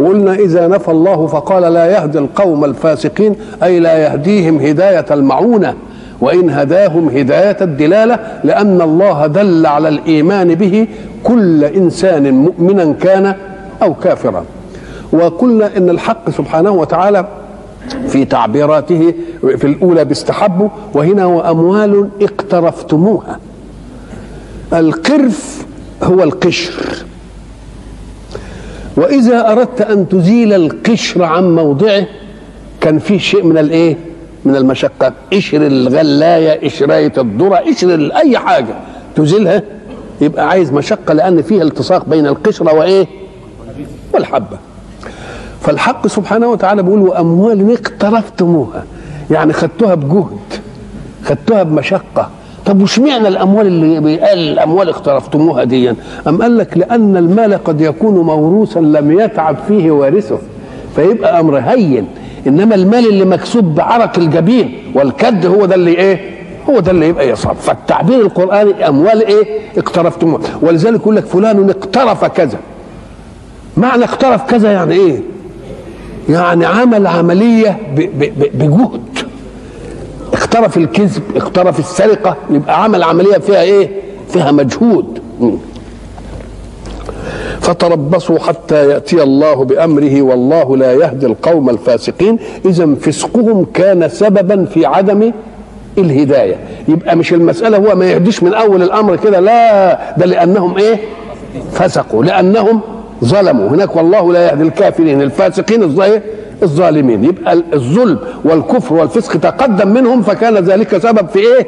وقلنا إذا نفى الله فقال لا يهدي القوم الفاسقين أي لا يهديهم هداية المعونة وإن هداهم هداية الدلالة لأن الله دل على الإيمان به كل إنسان مؤمنا كان أو كافرا. وقلنا إن الحق سبحانه وتعالى في تعبيراته في الأولى باستحبوا وهنا وأموال اقترفتموها. القرف هو القشر. وإذا أردت أن تزيل القشر عن موضعه كان فيه شيء من الإيه؟ من المشقة قشر الغلاية قشراية الذرة قشر أي حاجة تزيلها يبقى عايز مشقة لأن فيها التصاق بين القشرة وإيه؟ والحبة فالحق سبحانه وتعالى بيقول وأموال اقترفتموها يعني خدتوها بجهد خدتوها بمشقة طب وش معنى الأموال اللي بيقال الأموال اقترفتموها دي. أم قال لك لأن المال قد يكون موروثا لم يتعب فيه وارثه فيبقى أمر هين. إنما المال اللي مكسوب بعرق الجبين والكد هو ده اللي إيه؟ هو ده اللي يبقى يصاب فالتعبير القرآني أموال إيه؟ اقترفتموها ولذلك يقول لك فلان اقترف كذا. معنى اقترف كذا يعني إيه؟ يعني عمل عملية بجهد. اقترف الكذب اقترف السرقة يبقى عمل عملية فيها إيه؟ فيها مجهود. فتربصوا حتى يأتي الله بأمره والله لا يهدي القوم الفاسقين. إذا فسقهم كان سببا في عدم الهداية. يبقى مش المسألة هو ما يهديش من أول الأمر كده لا ده لأنهم إيه؟ فسقوا لأنهم ظلموا. هناك والله لا يهدي الكافرين الفاسقين الظاهر الظالمين. يبقى الظلم والكفر والفسق تقدم منهم فكان ذلك سبب في إيه؟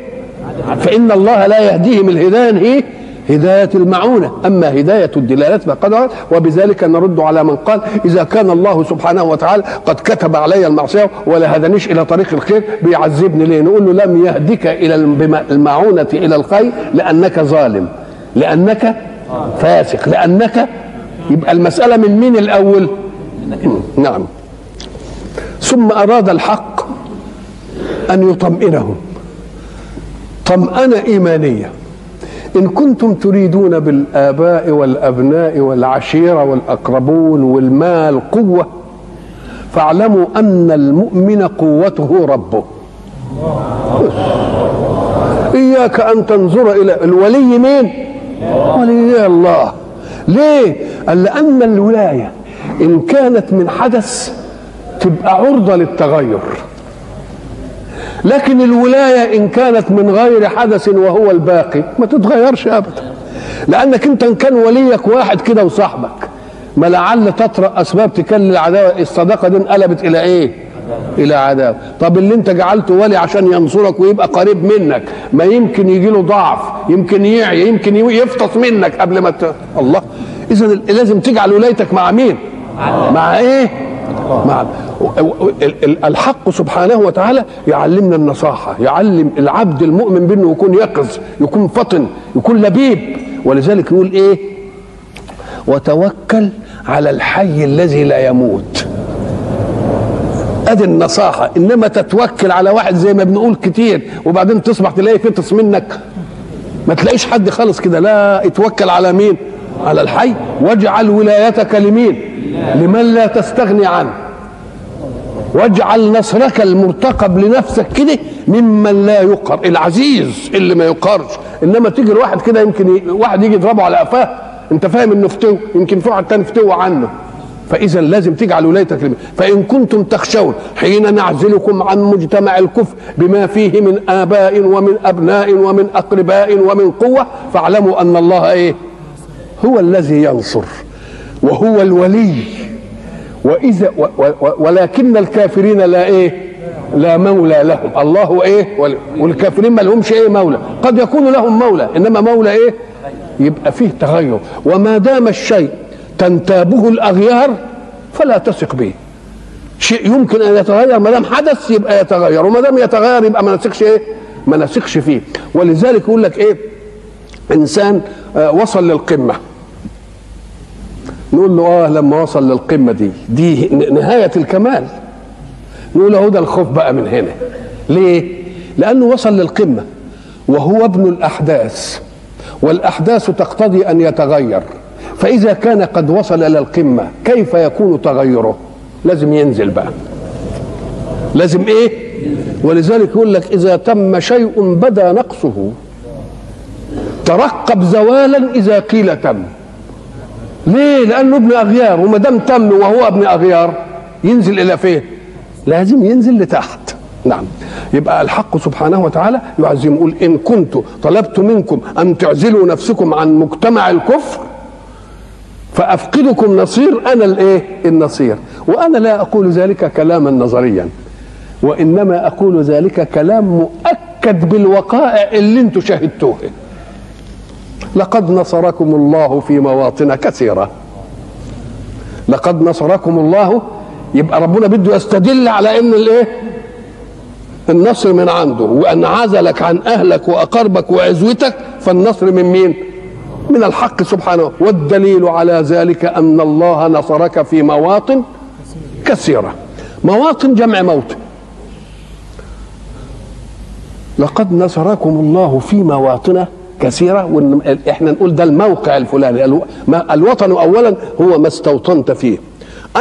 فإن الله لا يهديهم الهدايه هي هداية المعونة. أما هداية الدلالة فقد وبذلك نرد على من قال إذا كان الله سبحانه وتعالى قد كتب علي المعصية ولا هدنيش إلى طريق الخير بيعذبني ليه؟ نقول له لم يهدك إلى المعونة إلى الخير لأنك ظالم لأنك فاسق لأنك يبقى المسألة من مين الأول؟ نعم. ثم أراد الحق أن يطمئنهم. طمأنة إيمانية. إن كنتم تريدون بالآباء والأبناء والعشيرة والأقربون والمال قوة فاعلموا أن المؤمن قوته ربه. إياك أن تنظر إلى الولي مين؟ ولي الله. ليه؟ قال لأن الولاية إن كانت من حدث تبقى عرضة للتغير. لكن الولاية إن كانت من غير حدث وهو الباقي ما تتغيرش أبدا. لأنك أنت إن كان وليك واحد كده وصاحبك ما لعل تطرأ أسباب تكلل العداوة. الصداقة دي انقلبت إلى إيه؟ إلى عداوة. طب اللي أنت جعلته ولي عشان ينصرك ويبقى قريب منك ما يمكن يجي له ضعف يمكن يعي يمكن يفطس منك قبل ما ت... الله! إذا لازم تجعل ولايتك مع مين؟ مع إيه؟ مع الحق سبحانه وتعالى يعلمنا النصاحة يعلم العبد المؤمن بأنه يكون يقظ يكون فطن يكون لبيب. ولذلك يقول إيه؟ وتوكل على الحي الذي لا يموت. ادي النصاحة إنما تتوكل على واحد زي ما بنقول كتير وبعدين تصبح تلاقي فطس منك. ما تلاقيش حد خالص كده لا اتوكل على مين؟ على الحي واجعل ولايتك لمين؟ لمن لا تستغني عنه. واجعل نصرك المرتقب لنفسك كده ممن لا يقهر. العزيز اللي ما يقهرش. إنما تيجي الواحد كده يمكن. واحد يجي يضربه على قفاه أنت فاهم إنه فتو يمكن في واحد تاني فتو عنه. فإذا لازم تجعل ولايتك لمين فإن كنتم تخشون حين نعزلكم عن مجتمع الكفر بما فيه من آباء ومن أبناء ومن أقرباء ومن قوة فاعلموا أن الله إيه؟ هو الذي ينصر. وهو الولي. وإذا و و ولكن الكافرين لا إيه؟ لا مولى لهم. الله إيه؟ والكافرين ما لهمش إيه مولى. قد يكون لهم مولى إنما مولى إيه؟ يبقى فيه تغير. وما دام الشيء تنتابه الأغيار فلا تثق به. شيء يمكن أن يتغير ما دام حدث يبقى يتغير وما دام يتغير يبقى ما نثقش إيه؟ ما نثقش فيه. ولذلك يقول لك إيه؟ إنسان آه وصل للقمة. نقول له آه لما وصل للقمة دي دي نهاية الكمال. نقول له ده الخوف بقى من هنا. ليه؟ لأنه وصل للقمة وهو ابن الأحداث والأحداث تقتضي أن يتغير. فإذا كان قد وصل إلى القمة كيف يكون تغيره؟ لازم ينزل بقى. لازم إيه؟ ولذلك يقول لك إذا تم شيء بدا نقصه. ترقب زوالا إذا قيل تم. ليه؟ لأنه ابن أغيار وما دام تم وهو ابن أغيار ينزل إلى فين؟ لازم ينزل لتحت. نعم. يبقى الحق سبحانه وتعالى يعزم يقول إن كنت طلبت منكم أن تعزلوا نفسكم عن مجتمع الكفر فأفقدكم نصير أنا الإيه؟ النصير. وأنا لا أقول ذلك كلاما نظريا وإنما أقول ذلك كلام مؤكد بالوقائع اللي أنتم شاهدتوها لقد نصركم الله في مواطن كثيرة. لقد نصركم الله. يبقى ربنا بده يستدل على إن الإيه؟ النصر من عنده. وأن عزلك عن أهلك وأقربك وعزوتك فالنصر من مين؟ من الحق سبحانه. والدليل على ذلك أن الله نصرك في مواطن كثيرة. مواطن جمع موطن لقد نصركم الله في مواطن كثيرة وإن إحنا نقول ده الموقع الفلاني. الوطن أولا هو ما استوطنت فيه.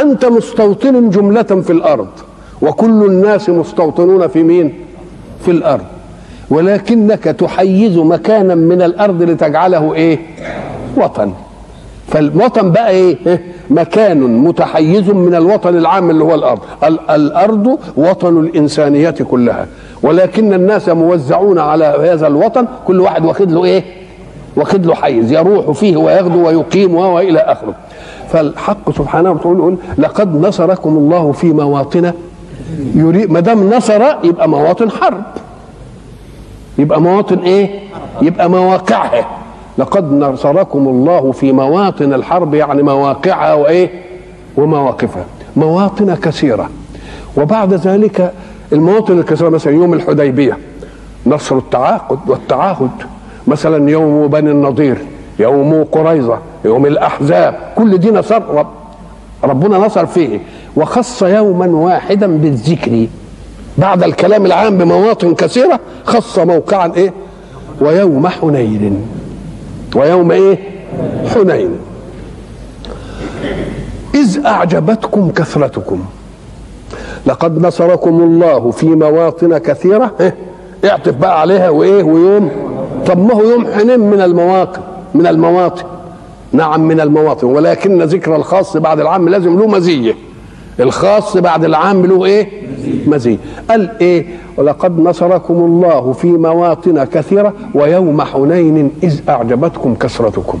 أنت مستوطن جملة في الأرض وكل الناس مستوطنون في مين؟ في الأرض. ولكنك تحيز مكانا من الأرض لتجعله إيه؟ وطن. فالوطن بقى إيه؟ مكان متحيز من الوطن العام اللي هو الأرض. الأرض وطن الإنسانية كلها. ولكن الناس موزعون على هذا الوطن كل واحد واخد له إيه؟ واخد له حيز يروح فيه ويغدو ويقيم وإلى آخره. فالحق سبحانه وتعالى يقول لقد نصركم الله في مواطن يريد ما دام نصر يبقى مواطن حرب. يبقى مواطن إيه؟ يبقى مواقعها. لقد نصركم الله في مواطن الحرب يعني مواقعها وإيه؟ ومواقفها. مواطن كثيرة. وبعد ذلك المواطن الكثيره مثلا يوم الحديبية نصر التعاقد والتعاهد مثلا يوم بني النضير يوم قريظة يوم الأحزاب كل دي نصر رب ربنا نصر فيه. وخص يوما واحدا بالذكر. بعد الكلام العام بمواطن كثيرة خص موقعا إيه؟ ويوم حنين. ويوم إيه؟ حنين. إذ أعجبتكم كثرتكم. لقد نصركم الله في مواطن كثيرة. إيه؟ اعطف بقى عليها وإيه ويوم. طب ما هو يوم حنين من المواقع من المواطن. نعم من المواطن. ولكن ذكر الخاص بعد العام لازم له مزية. الخاص بعد العام له إيه؟ مزية. قال إيه؟ ولقد نصركم الله في مواطن كثيرة ويوم حنين إذ أعجبتكم كثرتكم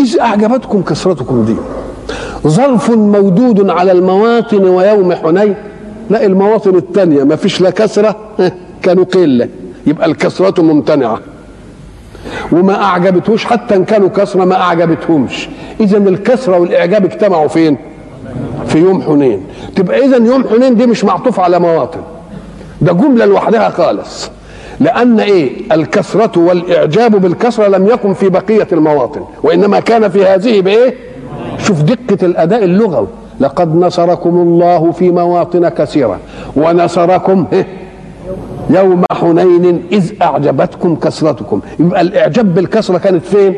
إذ أعجبتكم كثرتكم دي. ظرف مودود على المواطن ويوم حنين. لا المواطن الثانية ما فيش لا كسرة كانوا قلة يبقى الكسرة ممتنعة. وما أعجبتهوش حتى إن كانوا كسرة ما أعجبتهمش. إذا الكسرة والإعجاب اجتمعوا فين؟ في يوم حنين. تبقى إذا يوم حنين دي مش معطوف على مواطن. ده جملة لوحدها خالص. لأن إيه؟ الكسرة والإعجاب بالكسرة لم يكن في بقية المواطن وإنما كان في هذه بإيه؟ شوف دقة الأداء اللغوي. لقد نصركم الله في مواطن كثيرة ونصركم يوم حنين إذ أعجبتكم كثرتكم يبقى الإعجاب بالكثرة كانت فين؟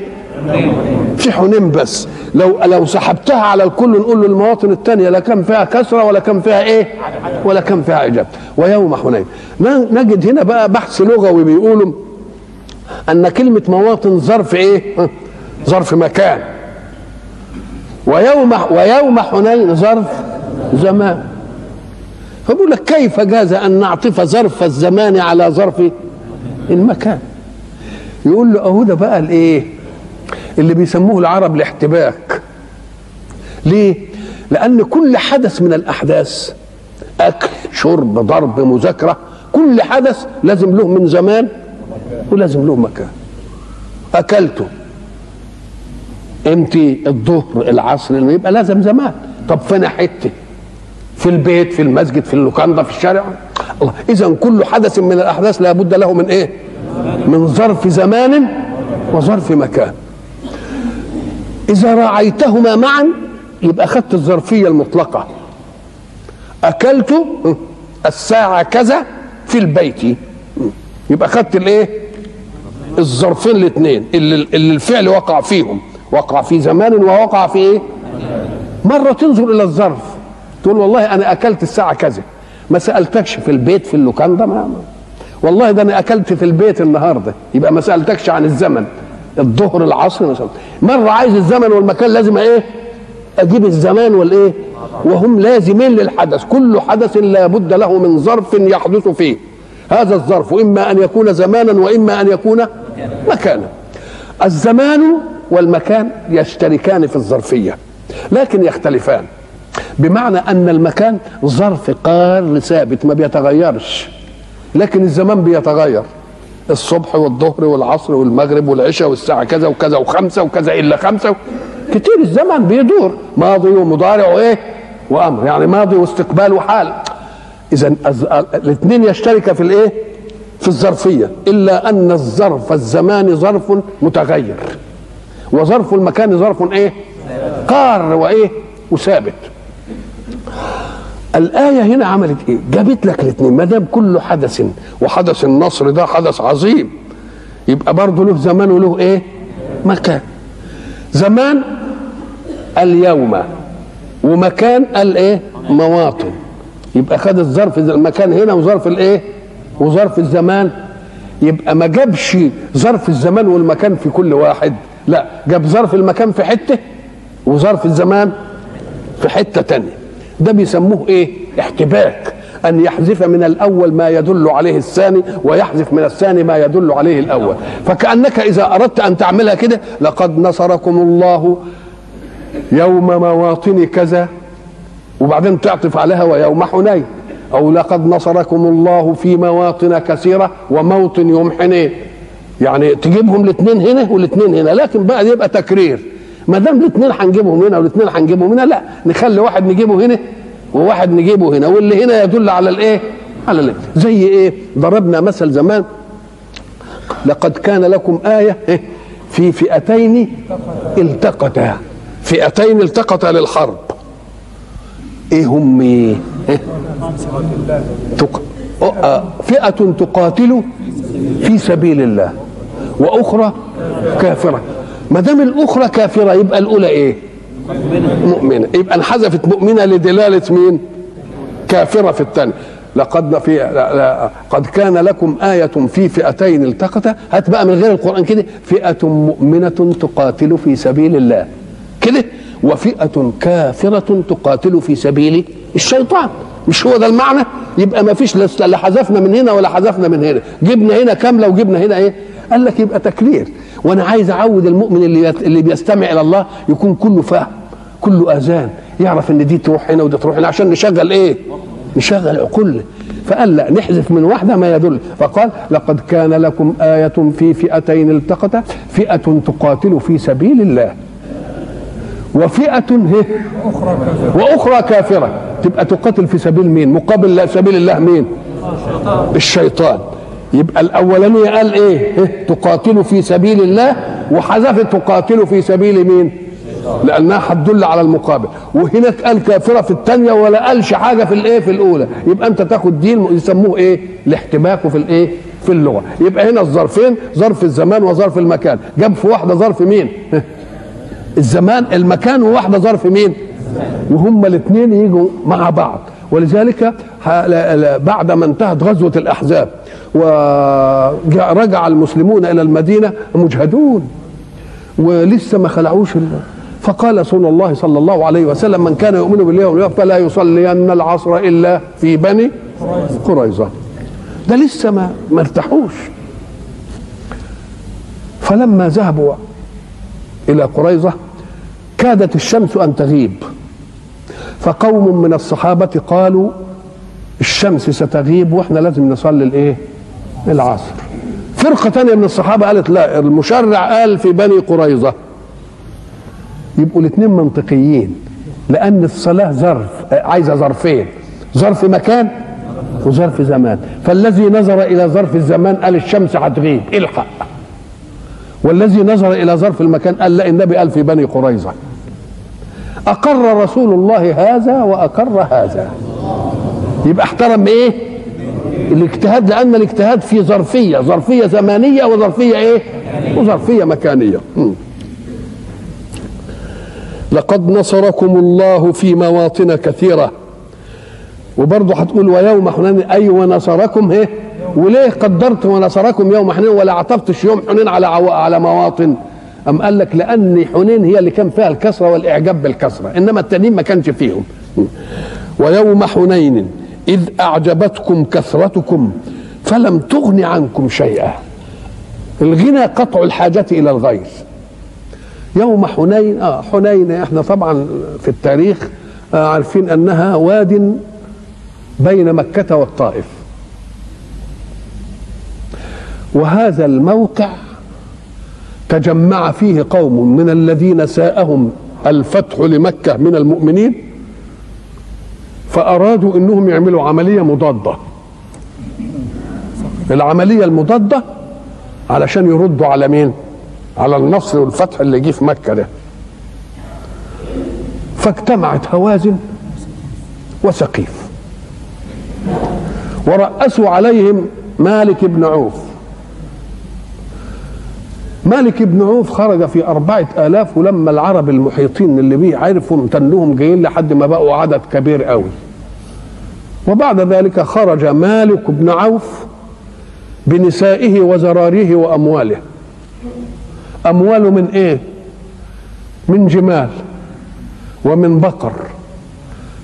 في حنين بس لو لو سحبتها على الكل نقول له المواطن الثانية لا كان فيها كثرة ولا كان فيها إيه؟ ولا كان فيها إعجاب ويوم حنين نجد هنا بقى بحث لغوي بيقولوا أن كلمة مواطن ظرف إيه؟ ظرف مكان ويوم ويوم حنين ظرف زمان. فبقول لك كيف جاز أن نعطف ظرف الزمان على ظرف المكان؟ يقول له أهو ده بقى الإيه؟ اللي بيسموه العرب الاحتباك. ليه؟ لأن كل حدث من الأحداث أكل شرب ضرب مذاكرة كل حدث لازم له من زمان ولازم له مكان. أكلته. إمتى؟ الظهر العصر يبقى لازم زمان. طب فين حتة في البيت في المسجد في اللوكاندا في الشارع؟ الله إذا كل حدث من الأحداث لابد له من إيه؟ من ظرف زمان وظرف مكان. إذا راعيتهما معا يبقى أخذت الظرفية المطلقة. أكلت الساعة كذا في البيت. يبقى أخذت الإيه؟ الظرفين الاثنين اللي, اللي الفعل وقع فيهم. وقع في زمان ووقع في إيه؟ مرة تنظر إلى الظرف. تقول والله أنا أكلت الساعة كذا. ما سألتكش في البيت في اللوكاندا ما والله ده أنا أكلت في البيت النهارده. يبقى ما سألتكش عن الزمن. الظهر العصر مثلا مرة عايز الزمن والمكان لازم إيه؟ أجيب الزمان والإيه؟ وهم لازمين للحدث. كل حدث لا بد له من ظرف يحدث فيه. هذا الظرف إما أن يكون زمانا وإما أن يكون مكانا. الزمان والمكان يشتركان في الظرفية لكن يختلفان. بمعنى أن المكان ظرف قار ثابت ما بيتغيرش. لكن الزمان بيتغير. الصبح والظهر والعصر والمغرب والعشاء والساعة كذا وكذا وخمسة وكذا إلا خمسة. كتير الزمن بيدور. ماضي ومضارع وإيه؟ وأمر. يعني ماضي واستقبال وحال. إذا الاثنين يشترك في الإيه؟ في الظرفية. إلا أن الظرف الزمان ظرف متغير. وظرف المكان ظرف إيه قار وإيه وثابت الآية هنا عملت إيه؟ جابت لك الاثنين ما دام كل حدث وحدث النصر ده حدث عظيم يبقى برضه له زمان وله إيه؟ مكان زمان اليوم ومكان الإيه؟ مواطن يبقى خد الظرف المكان هنا وظرف الإيه؟ وظرف الزمان يبقى ما جابش ظرف الزمان والمكان في كل واحد لا جاب ظرف المكان في حتة وظرف الزمان في حتة تانية. ده بيسموه إيه؟ احتباك. أن يحذف من الأول ما يدل عليه الثاني ويحذف من الثاني ما يدل عليه الأول. فكأنك إذا أردت أن تعملها كده لقد نصركم الله يوم مواطن كذا وبعدين تعطف عليها ويوم حنين. أو لقد نصركم الله في مواطن كثيرة وموطن يوم حنين. يعني تجيبهم الاثنين هنا والاثنين هنا لكن بقى يبقى تكرير. ما دام الاثنين هنجيبهم هنا والاثنين هنجيبهم هنا لا نخلي واحد نجيبه هنا وواحد نجيبه هنا واللي هنا يدل على الايه؟ على الايه زي إيه؟ ضربنا مثل زمان لقد كان لكم آية في فئتين التقتا. فئتين التقتا للحرب. إيه هم؟ إيه؟ تق... فئة تقاتل في سبيل الله. وأخرى كافرة. ما دام الأخرى كافرة يبقى الأولى إيه؟ مؤمنة. يبقى انحذفت مؤمنة لدلالة مين؟ كافرة في الثانية لقد في لا لا قد كان لكم آية في فئتين التقتا هات بقى من غير القرآن كده. فئة مؤمنة تقاتل في سبيل الله. كده؟ وفئة كافرة تقاتل في سبيل الشيطان. مش هو ده المعنى؟ يبقى ما فيش لا حذفنا من هنا ولا حذفنا من هنا. جبنا هنا كاملة وجبنا هنا إيه؟ قال لك يبقى تكرير. وأنا عايز أعود المؤمن اللي اللي بيستمع إلى الله يكون كله فهم كله آذان يعرف إن دي تروح هنا ودي تروح هنا عشان نشغل إيه؟ نشغل عقولنا فقال لا نحذف من واحدة ما يدل. فقال لقد كان لكم آية في فئتين التقتا فئة تقاتل في سبيل الله وفئة هي وأخرى كافرة. تبقى تقاتل في سبيل مين؟ مقابل سبيل الله مين؟ الشيطان. يبقى الأولانية قال إيه؟ تقاتل في سبيل الله وحذفت تقاتل في سبيل مين؟ لأنها هتدل على المقابل. وهناك قال كافرة في الثانية ولا قالش حاجة في الإيه؟ في الأولى. يبقى أنت تاخد دين يسموه إيه؟ الاحتباك في الإيه؟ في اللغة. يبقى هنا الظرفين ظرف الزمان وظرف المكان. جاب في واحدة ظرف مين؟ الزمان المكان وواحدة ظرف مين؟ وهما الاثنين يجوا مع بعض. ولذلك بعد ما انتهت غزوة الأحزاب ورجع المسلمون إلى المدينة مجهدون. ولسه ما خلعوش فقال رسول الله صلى الله عليه وسلم من كان يؤمن بالله واليوم فلا يصلين العصر إلا في بني قريظة. ده لسه ما ما ارتاحوش. فلما ذهبوا إلى قريظة كادت الشمس أن تغيب. فقوم من الصحابة قالوا الشمس ستغيب وإحنا لازم نصلي الإيه؟ العصر. فرقة ثانية من الصحابة قالت لا المشرع قال في بني قريظة. يبقوا الاثنين منطقيين لأن الصلاة ظرف عايزة ظرفين ظرف مكان وظرف زمان. فالذي نظر إلى ظرف الزمان قال الشمس هتغيب الحق. والذي نظر إلى ظرف المكان قال لا النبي قال في بني قريظة. أقر رسول الله هذا وأقر هذا. يبقى احترم إيه؟ الاجتهاد لأن الاجتهاد في ظرفية ظرفية زمانية وظرفية إيه؟ وظرفية مكانية. لقد نصركم الله في مواطن كثيرة. وبرضه هتقول ويوم حنين اي ونصركم إيه؟ وليه قدرت ونصركم يوم حنين ولا عطفتش يوم حنين على عو... على مواطن؟ أم قال لك لأن حنين هي اللي كان فيها الكسرة والإعجاب بالكسرة إنما التانيين ما كانش فيهم. ويوم حنين إذ أعجبتكم كثرتكم فلم تغن عنكم شيئا. الغنى قطع الحاجة إلى الغير. يوم حنين آه حنين إحنا طبعا في التاريخ آه عارفين أنها واد بين مكة والطائف. وهذا الموقع تجمع فيه قوم من الذين ساءهم الفتح لمكة من المؤمنين فأرادوا أنهم يعملوا عملية مضادة. العملية المضادة علشان يردوا على مين؟ على النصر والفتح اللي جه في مكة ده. فاجتمعت هوازن وسقيف. ورأسوا عليهم مالك بن عوف. مالك بن عوف خرج في أربعة آلاف ولما العرب المحيطين اللي بيه عرفوا امتنهم جايين لحد ما بقوا عدد كبير قوي. وبعد ذلك خرج مالك بن عوف بنسائه وزراريه وأمواله. أمواله من إيه؟ من جمال ومن بقر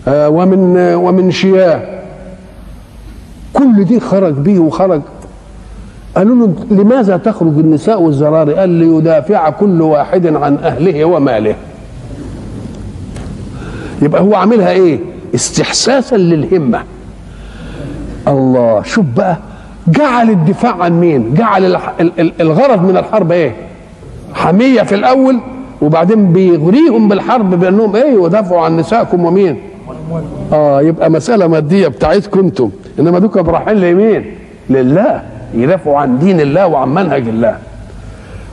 آه ومن ومن شياه. كل دي خرج به وخرج. قالوا له لماذا تخرج النساء والزراري قال ليدافع كل واحد عن أهله وماله. يبقى هو عاملها إيه؟ استحساسا للهمة. الله. شوف بقى جعل الدفاع عن مين؟ جعل الغرض من الحرب إيه؟ حمية في الأول وبعدين بيغريهم بالحرب بأنهم إيه؟ يدافعوا عن نسائكم ومين؟ آه يبقى مسألة مادية بتاعتكم أنتم. إنما دوك رايحين لمين؟ لله. يدافعوا عن دين الله وعن منهج الله.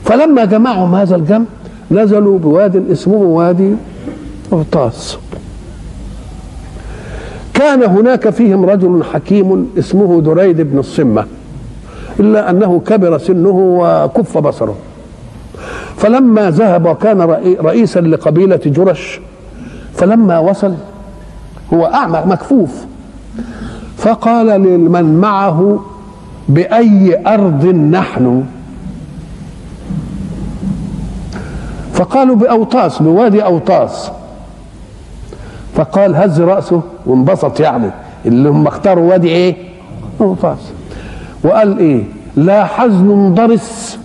فلما جمعهم هذا الجمع نزلوا بواد اسمه وادي قرطاس كان هناك فيهم رجل حكيم اسمه دريد بن الصمة إلا أنه كبر سنه وكف بصره. فلما ذهب وكان رئيسا لقبيلة جرش فلما وصل هو أعمى مكفوف. فقال لمن معه بأي أرض نحن؟ فقالوا بأوطاس بوادي أوطاس. فقال هز رأسه وانبسط يعني. اللي هم اختاروا وادي إيه؟ أوطاس وقال إيه؟ لا حزن ضرس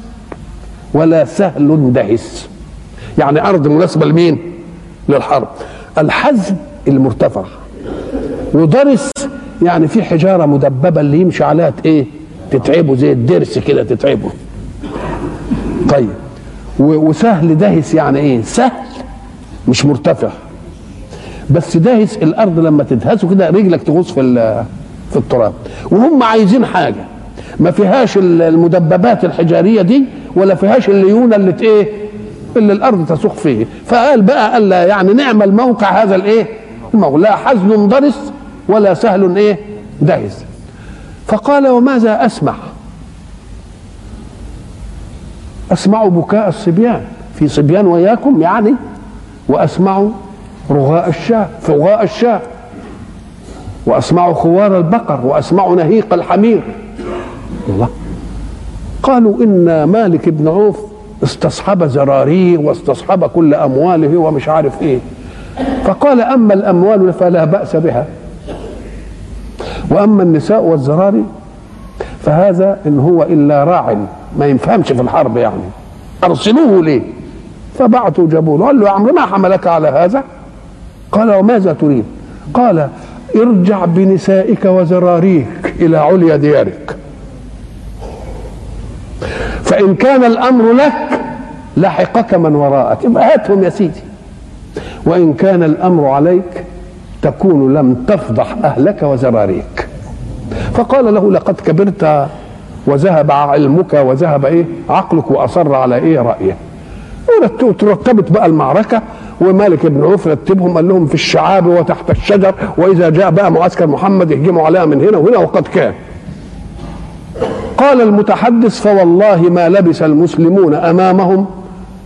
ولا سهل دهس. يعني أرض مناسبة لمين؟ للحرب. الحزن المرتفع. وضرس يعني في حجارة مدببة اللي يمشي عليها إيه؟ تتعبه زي الدرس كده تتعبه. طيب. وسهل دهس يعني إيه؟ سهل مش مرتفع. بس داهس الأرض لما تدهسه كده رجلك تغوص في في التراب. وهم عايزين حاجة. ما فيهاش المدببات الحجارية دي ولا فيهاش الليونة اللي إيه اللي الأرض تسوق فيه. فقال بقى قال يعني نعمل موقع هذا الإيه؟ لا حزن ضرس ولا سهل إيه؟ دهس فقال وماذا أسمع؟ أسمع بكاء الصبيان. في صبيان وياكم يعني وأسمع رغاء الشاة فغاء الشاة. وأسمع خوار البقر وأسمع نهيق الحمير. الله. قالوا إن مالك بن عوف استصحب زراريه واستصحب كل أمواله ومش عارف إيه. فقال أما الأموال فلا بأس بها. وأما النساء والزراري فهذا إن هو إلا راع ما يفهمش في الحرب يعني. أرسلوه ليه فبعثوا جابوا له قال له يا عمرو ما حملك على هذا؟ قال وماذا تريد؟ قال ارجع بنسائك وزراريك إلى عليا ديارك. فإن كان الأمر لك لحقك من وراءك. هاتهم يا سيدي. وإن كان الأمر عليك تكون لم تفضح أهلك وزراريك. فقال له لقد كبرت وذهب علمك وذهب إيه؟ عقلك وأصر على إيه رايه ترتبت بقى المعركة ومالك بن عوف رتبهم قال لهم في الشعاب وتحت الشجر وإذا جاء بقى معسكر محمد يهجموا عليها من هنا وهنا وقد كان. قال المتحدث فوالله ما لبس المسلمون أمامهم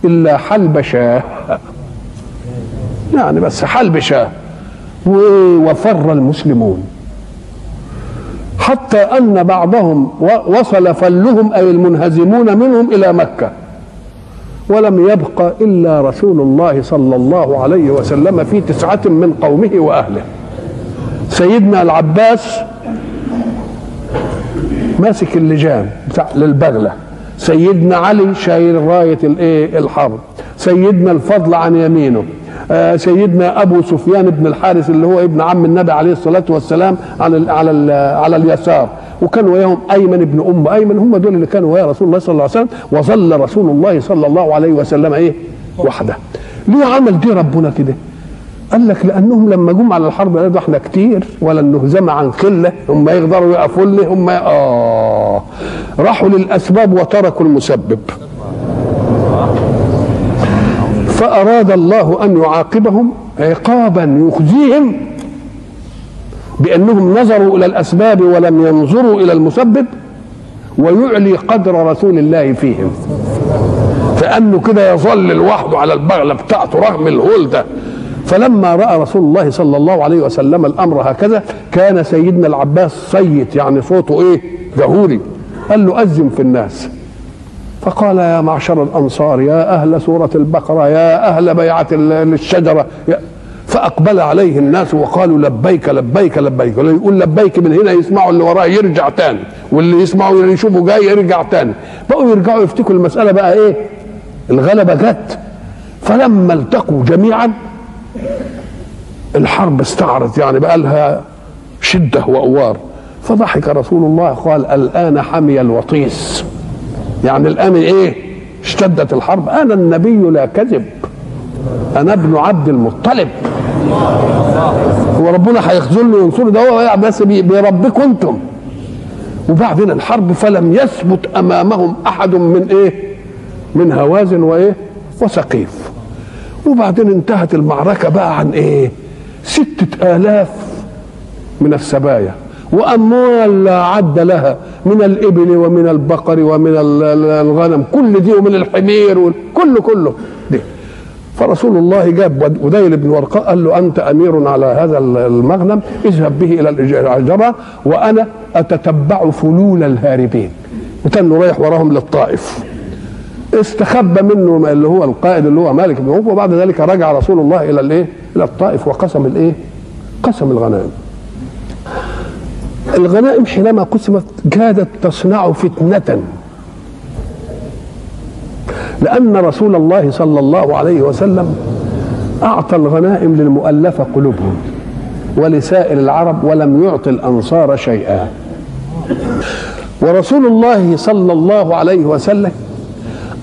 إلا حلب شاه. يعني بس حلب شاه. وفر المسلمون. حتى أن بعضهم وصل فلهم أي المنهزمون منهم إلى مكة. ولم يبق إلا رسول الله صلى الله عليه وسلم في تسعة من قومه وأهله. سيدنا العباس ماسك اللجام بتاع للبغلة. سيدنا علي شايل راية الإيه؟ الحرب. سيدنا الفضل عن يمينه. آه سيدنا أبو سفيان بن الحارث اللي هو ابن عم النبي عليه الصلاة والسلام على على على اليسار. وكان وياهم أيمن بن أم أيمن هم دول اللي كانوا ويا رسول الله صلى الله عليه وسلم وظل رسول الله صلى الله عليه وسلم إيه؟ وحده. ليه عمل دي ربنا كده؟ قال لك لأنهم لما جم على الحرب قالوا إحنا كتير ولا نهزم عن قلة هم يقدروا يقفوا لنا هم آه. راحوا للأسباب وتركوا المسبب. فأراد الله أن يعاقبهم عقابا يخزيهم. بأنهم نظروا إلى الأسباب ولم ينظروا إلى المسبب ويعلي قدر رسول الله فيهم. فأنه كده يظل لوحده على البغلة بتاعته رغم الهول ده. فلما رأى رسول الله صلى الله عليه وسلم الأمر هكذا كان سيدنا العباس صيت يعني صوته إيه؟ جهوري. قال له اذن في الناس. فقال يا معشر الأنصار يا أهل سورة البقرة يا أهل بيعة الشجرة فأقبل عليه الناس وقالوا لبيك لبيك لبيك. واللي يقول لبيك من هنا يسمعوا اللي وراه يرجع تاني واللي يسمعوا يشوفوا جاي يرجع تاني. بقوا يرجعوا يفتكروا المسألة بقى إيه؟ الغلبة جت. فلما التقوا جميعا الحرب استعرت يعني بقى لها شدة وأوار. فضحك رسول الله قال الآن حمي الوطيس. يعني الآن إيه؟ اشتدت الحرب. أنا النبي لا كذب أنا ابن عبد المطلب. هو ربنا هيخذلني وينصرني. ده هو بس بيربيكم أنتم. وبعدين الحرب فلم يثبت أمامهم أحد من إيه؟ من هوازن وإيه؟ وسقيف وبعدين انتهت المعركة بقى عن إيه؟ ستة آلاف من السبايا. وأموال لا عد لها من الإبل ومن البقر ومن الغنم. كل دي ومن الحمير كله كله. دي. فرسول الله جاب وديل بن ورقاء قال له أنت أمير على هذا المغنم اذهب به إلى الجبهة وأنا أتتبع فلول الهاربين وكان رايح وراهم للطائف استخبى منه اللي هو القائد اللي هو مالك بن عوف وبعد ذلك رجع رسول الله إلى الإيه؟ إلى الطائف وقسم الإيه؟ قسم الغنائم. الغنائم حينما قسمت كادت تصنع فتنة لأن رسول الله صلى الله عليه وسلم أعطى الغنائم للمؤلفة قلوبهم ولسائر العرب ولم يعطي الأنصار شيئا. ورسول الله صلى الله عليه وسلم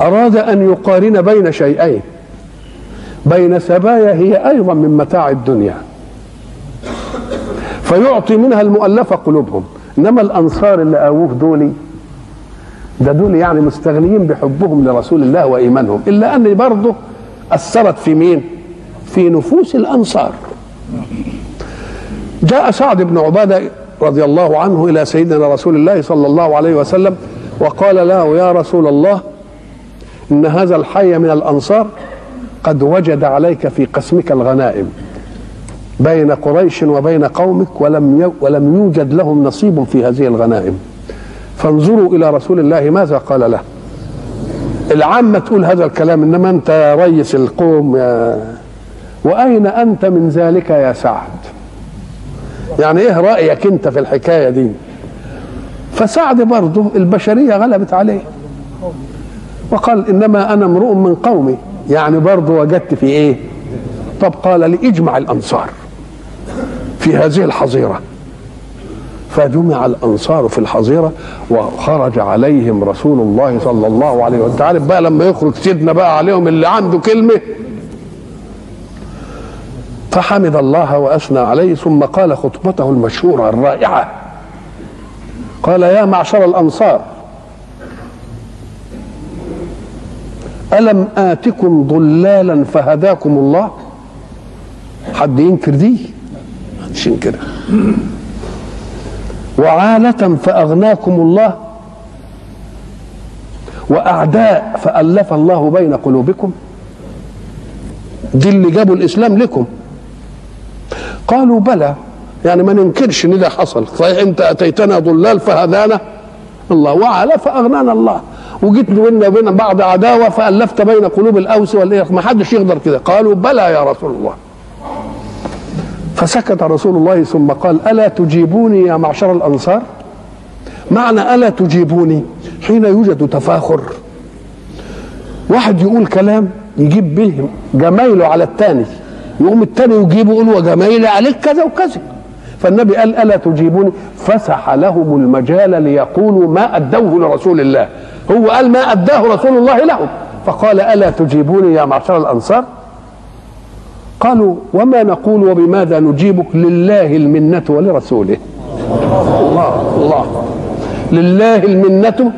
أراد أن يقارن بين شيئين بين سبايا هي أيضا من متاع الدنيا. فيعطي منها المؤلفة قلوبهم إنما الأنصار اللي آووه دولي ده دول يعني مستغنيين بحبهم لرسول الله وإيمانهم. إلا أن برضه أثرت في مين؟ في نفوس الأنصار. جاء سعد بن عبادة رضي الله عنه إلى سيدنا رسول الله صلى الله عليه وسلم وقال له يا رسول الله إن هذا الحي من الأنصار قد وجد عليك في قسمك الغنائم بين قريش وبين قومك ولم ولم يوجد لهم نصيب في هذه الغنائم. فانظروا إلى رسول الله ماذا قال له. العامة تقول هذا الكلام إنما أنت يا ريس القوم يا وأين أنت من ذلك يا سعد؟ يعني إيه رأيك أنت في الحكاية دي؟ فسعد برضه البشرية غلبت عليه. وقال إنما أنا امرؤ من قومي. يعني برضه وجدت في إيه؟ طب قال لي اجمع الأنصار في هذه الحظيرة. فجمع الأنصار في الحظيرة وخرج عليهم رسول الله صلى الله عليه وسلم. تعرف بقى لما يخرج سيدنا بقى عليهم اللي عنده كلمة؟ فحمد الله وأثنى عليه ثم قال خطبته المشهورة الرائعة. قال يا معشر الأنصار ألم آتكم ضلالا فهداكم الله؟ حد ينكر دي؟ محدش ينكرها. وعالة فأغناكم الله وأعداء فألف الله بين قلوبكم دي اللي جابوا الإسلام لكم. قالوا بلى يعني ما ننكرش إن ده حصل. صحيح أنت أتيتنا ضلال فهدانا الله. وعلى فأغنانا الله. وجيت بيننا وبين بعض عداوة فألفت بين قلوب الأوس والاخ ما حدش يقدر كده. قالوا بلى يا رسول الله. فسكت رسول الله ثم قال ألا تجيبوني يا معشر الأنصار؟ معنى ألا تجيبوني حين يوجد تفاخر. واحد يقول كلام يجيب به جمايله على الثاني يقوم الثاني يجيبه يقول وجمايلي عليك كذا وكذا فالنبي قال ألا تجيبوني فسح لهم المجال ليقولوا ما أدوه لرسول الله. هو قال ما أداه رسول الله لهم. فقال ألا تجيبوني يا معشر الأنصار؟ قالوا وما نقول وبماذا نجيبك لله المنة ولرسوله؟ الله الله. لله المنة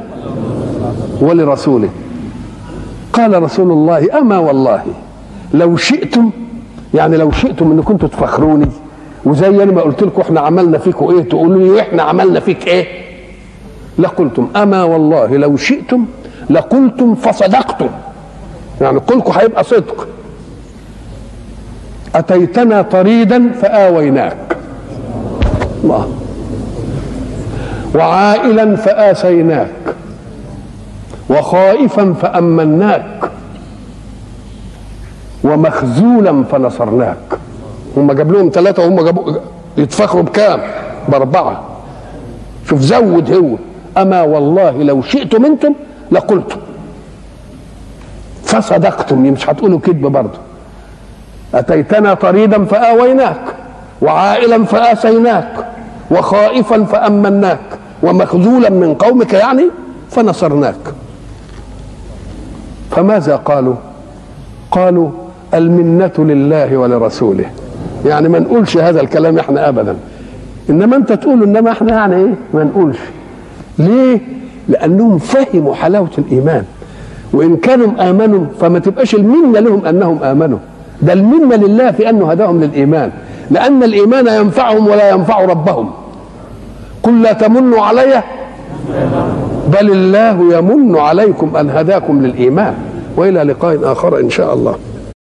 ولرسوله. قال رسول الله أما والله لو شئتم يعني لو شئتم إن كنتوا تفخروني وزي أنا ما قلت لكم إحنا عملنا فيكم إيه تقولوا لي إحنا عملنا فيك إيه؟ لقلتم أما والله لو شئتم لقلتم فصدقتم. يعني قولكم هيبقى صدق. أتيتنا طريدا فآويناك. الله. وعائلا فآسيناك. وخائفا فأمناك. ومخزولا فنصرناك. هم جاب لهم ثلاثة وهم جابوا يتفخروا بكام؟ بأربعة. شوف زود هو. أما والله لو شئتم أنتم لقلتم. فصدقتم. مش هتقولوا كذب برضه. أتيتنا طريدا فآويناك وعائلا فآسيناك وخائفا فأمناك ومخذولا من قومك يعني فنصرناك. فماذا قالوا؟ قالوا المنة لله ولرسوله. يعني ما نقولش هذا الكلام إحنا ابدا. إنما أنت تقول إنما إحنا يعني إيه؟ ما نقولش. ليه؟ لأنهم فهموا حلاوة الإيمان. وإن كانوا آمنوا فما تبقاش المنة لهم أنهم آمنوا. ده المنه لله في أنه هداهم للإيمان. لأن الإيمان ينفعهم ولا ينفع ربهم. قل لا تمنوا علي. بل الله يمن عليكم أن هداكم للإيمان. وإلى لقاء آخر إن شاء الله.